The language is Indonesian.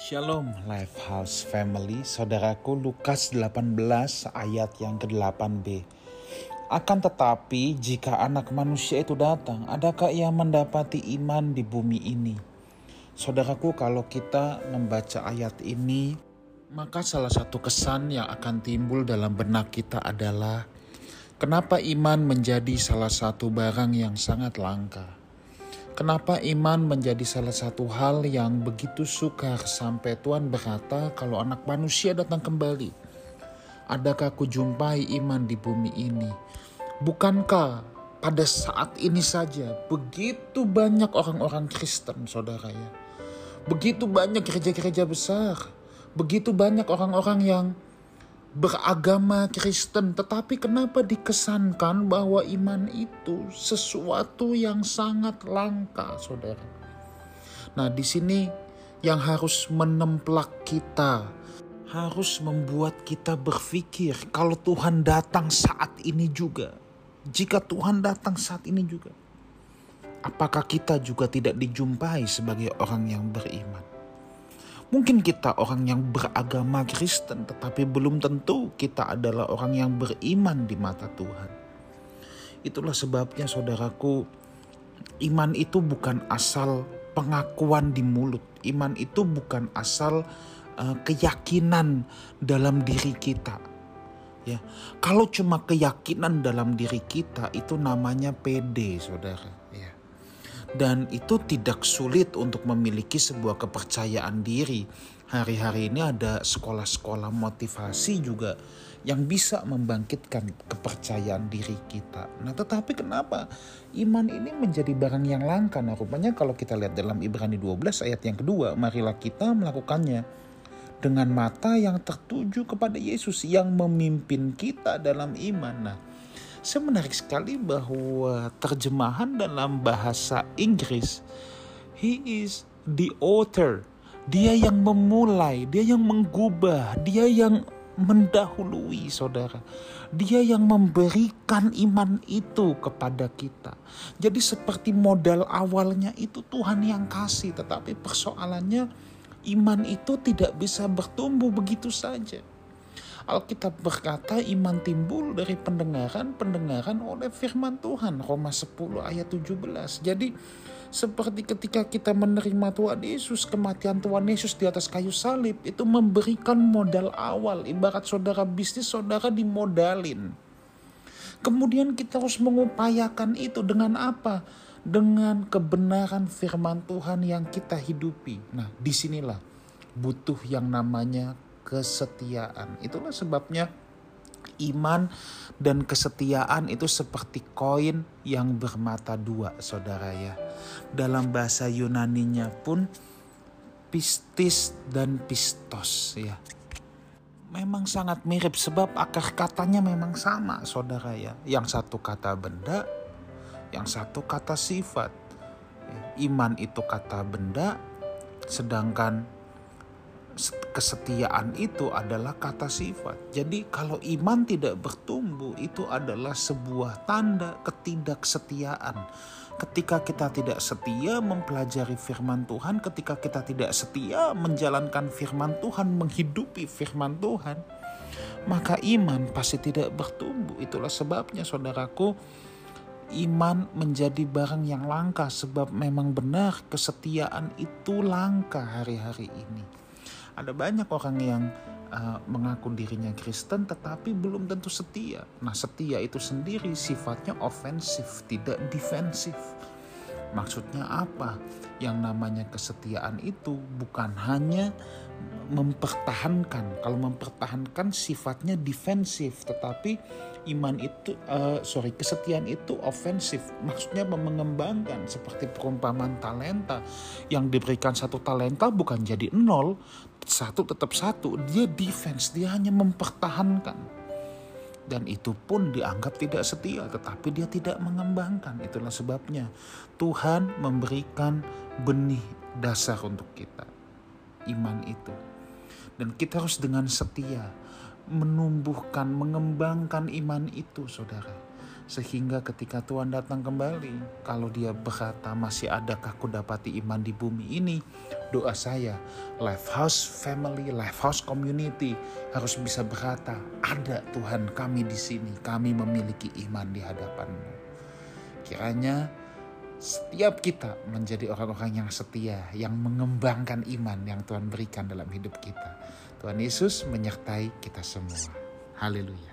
Shalom Lifehouse Family, saudaraku Lukas 18 ayat yang ke-8b. Akan tetapi jika anak manusia itu datang, adakah ia mendapati iman di bumi ini? Saudaraku kalau kita membaca ayat ini, maka salah satu kesan yang akan timbul dalam benak kita adalah kenapa iman menjadi salah satu barang yang sangat langka. Kenapa iman menjadi salah satu hal yang begitu sukar sampai Tuhan berkata kalau anak manusia datang kembali. Adakah kujumpai iman di bumi ini? Bukankah pada saat ini saja begitu banyak orang-orang Kristen saudara ya. Begitu banyak gereja-gereja besar. Begitu banyak orang-orang yang beragama Kristen, tetapi kenapa dikesankan bahwa iman itu sesuatu yang sangat langka, saudara? Nah, di sini yang harus menemplak kita, harus membuat kita berpikir kalau Tuhan datang saat ini juga, jika Tuhan datang saat ini juga, apakah kita juga tidak dijumpai sebagai orang yang beriman? Mungkin kita orang yang beragama Kristen, tetapi belum tentu kita adalah orang yang beriman di mata Tuhan. Itulah sebabnya, saudaraku, iman itu bukan asal pengakuan di mulut, iman itu bukan asal uh, keyakinan dalam diri kita. Ya, kalau cuma keyakinan dalam diri kita itu namanya PD, saudara dan itu tidak sulit untuk memiliki sebuah kepercayaan diri. Hari-hari ini ada sekolah-sekolah motivasi juga yang bisa membangkitkan kepercayaan diri kita. Nah, tetapi kenapa iman ini menjadi barang yang langka? Nah, rupanya kalau kita lihat dalam Ibrani 12 ayat yang kedua, marilah kita melakukannya dengan mata yang tertuju kepada Yesus yang memimpin kita dalam iman. Nah, saya menarik sekali bahwa terjemahan dalam bahasa Inggris, he is the author. Dia yang memulai, dia yang menggubah, dia yang mendahului saudara. Dia yang memberikan iman itu kepada kita. Jadi seperti modal awalnya itu Tuhan yang kasih. Tetapi persoalannya iman itu tidak bisa bertumbuh begitu saja. Alkitab berkata iman timbul dari pendengaran-pendengaran oleh firman Tuhan. Roma 10 ayat 17. Jadi seperti ketika kita menerima Tuhan Yesus, kematian Tuhan Yesus di atas kayu salib itu memberikan modal awal. Ibarat saudara bisnis, saudara dimodalin. Kemudian kita harus mengupayakan itu dengan apa? Dengan kebenaran firman Tuhan yang kita hidupi. Nah, di sinilah butuh yang namanya kesetiaan. Itulah sebabnya iman dan kesetiaan itu seperti koin yang bermata dua, saudara ya. Dalam bahasa Yunaninya pun pistis dan pistos ya. Memang sangat mirip sebab akar katanya memang sama, saudara ya. Yang satu kata benda, yang satu kata sifat. Iman itu kata benda, sedangkan kesetiaan itu adalah kata sifat. Jadi kalau iman tidak bertumbuh itu adalah sebuah tanda ketidaksetiaan. Ketika kita tidak setia mempelajari firman Tuhan, ketika kita tidak setia menjalankan firman Tuhan, menghidupi firman Tuhan, maka iman pasti tidak bertumbuh. Itulah sebabnya saudaraku, iman menjadi barang yang langka sebab memang benar kesetiaan itu langka hari-hari ini. Ada banyak orang yang uh, mengaku dirinya Kristen tetapi belum tentu setia. Nah, setia itu sendiri sifatnya ofensif, tidak defensif. Maksudnya apa? Yang namanya kesetiaan itu bukan hanya mempertahankan. Kalau mempertahankan sifatnya defensif, tetapi iman itu uh, sorry kesetiaan itu ofensif. Maksudnya mengembangkan seperti perumpamaan talenta. Yang diberikan satu talenta bukan jadi nol satu tetap satu. Dia defense dia hanya mempertahankan dan itu pun dianggap tidak setia tetapi dia tidak mengembangkan itulah sebabnya Tuhan memberikan benih dasar untuk kita iman itu dan kita harus dengan setia menumbuhkan, mengembangkan iman itu, saudara. Sehingga ketika Tuhan datang kembali, kalau dia berkata masih adakah ku dapati iman di bumi ini, Doa saya, Life House Family, Life House Community harus bisa berkata, ada Tuhan kami di sini, kami memiliki iman di hadapanmu. Kiranya setiap kita menjadi orang-orang yang setia, yang mengembangkan iman yang Tuhan berikan dalam hidup kita. Tuhan Yesus menyertai kita semua. Haleluya.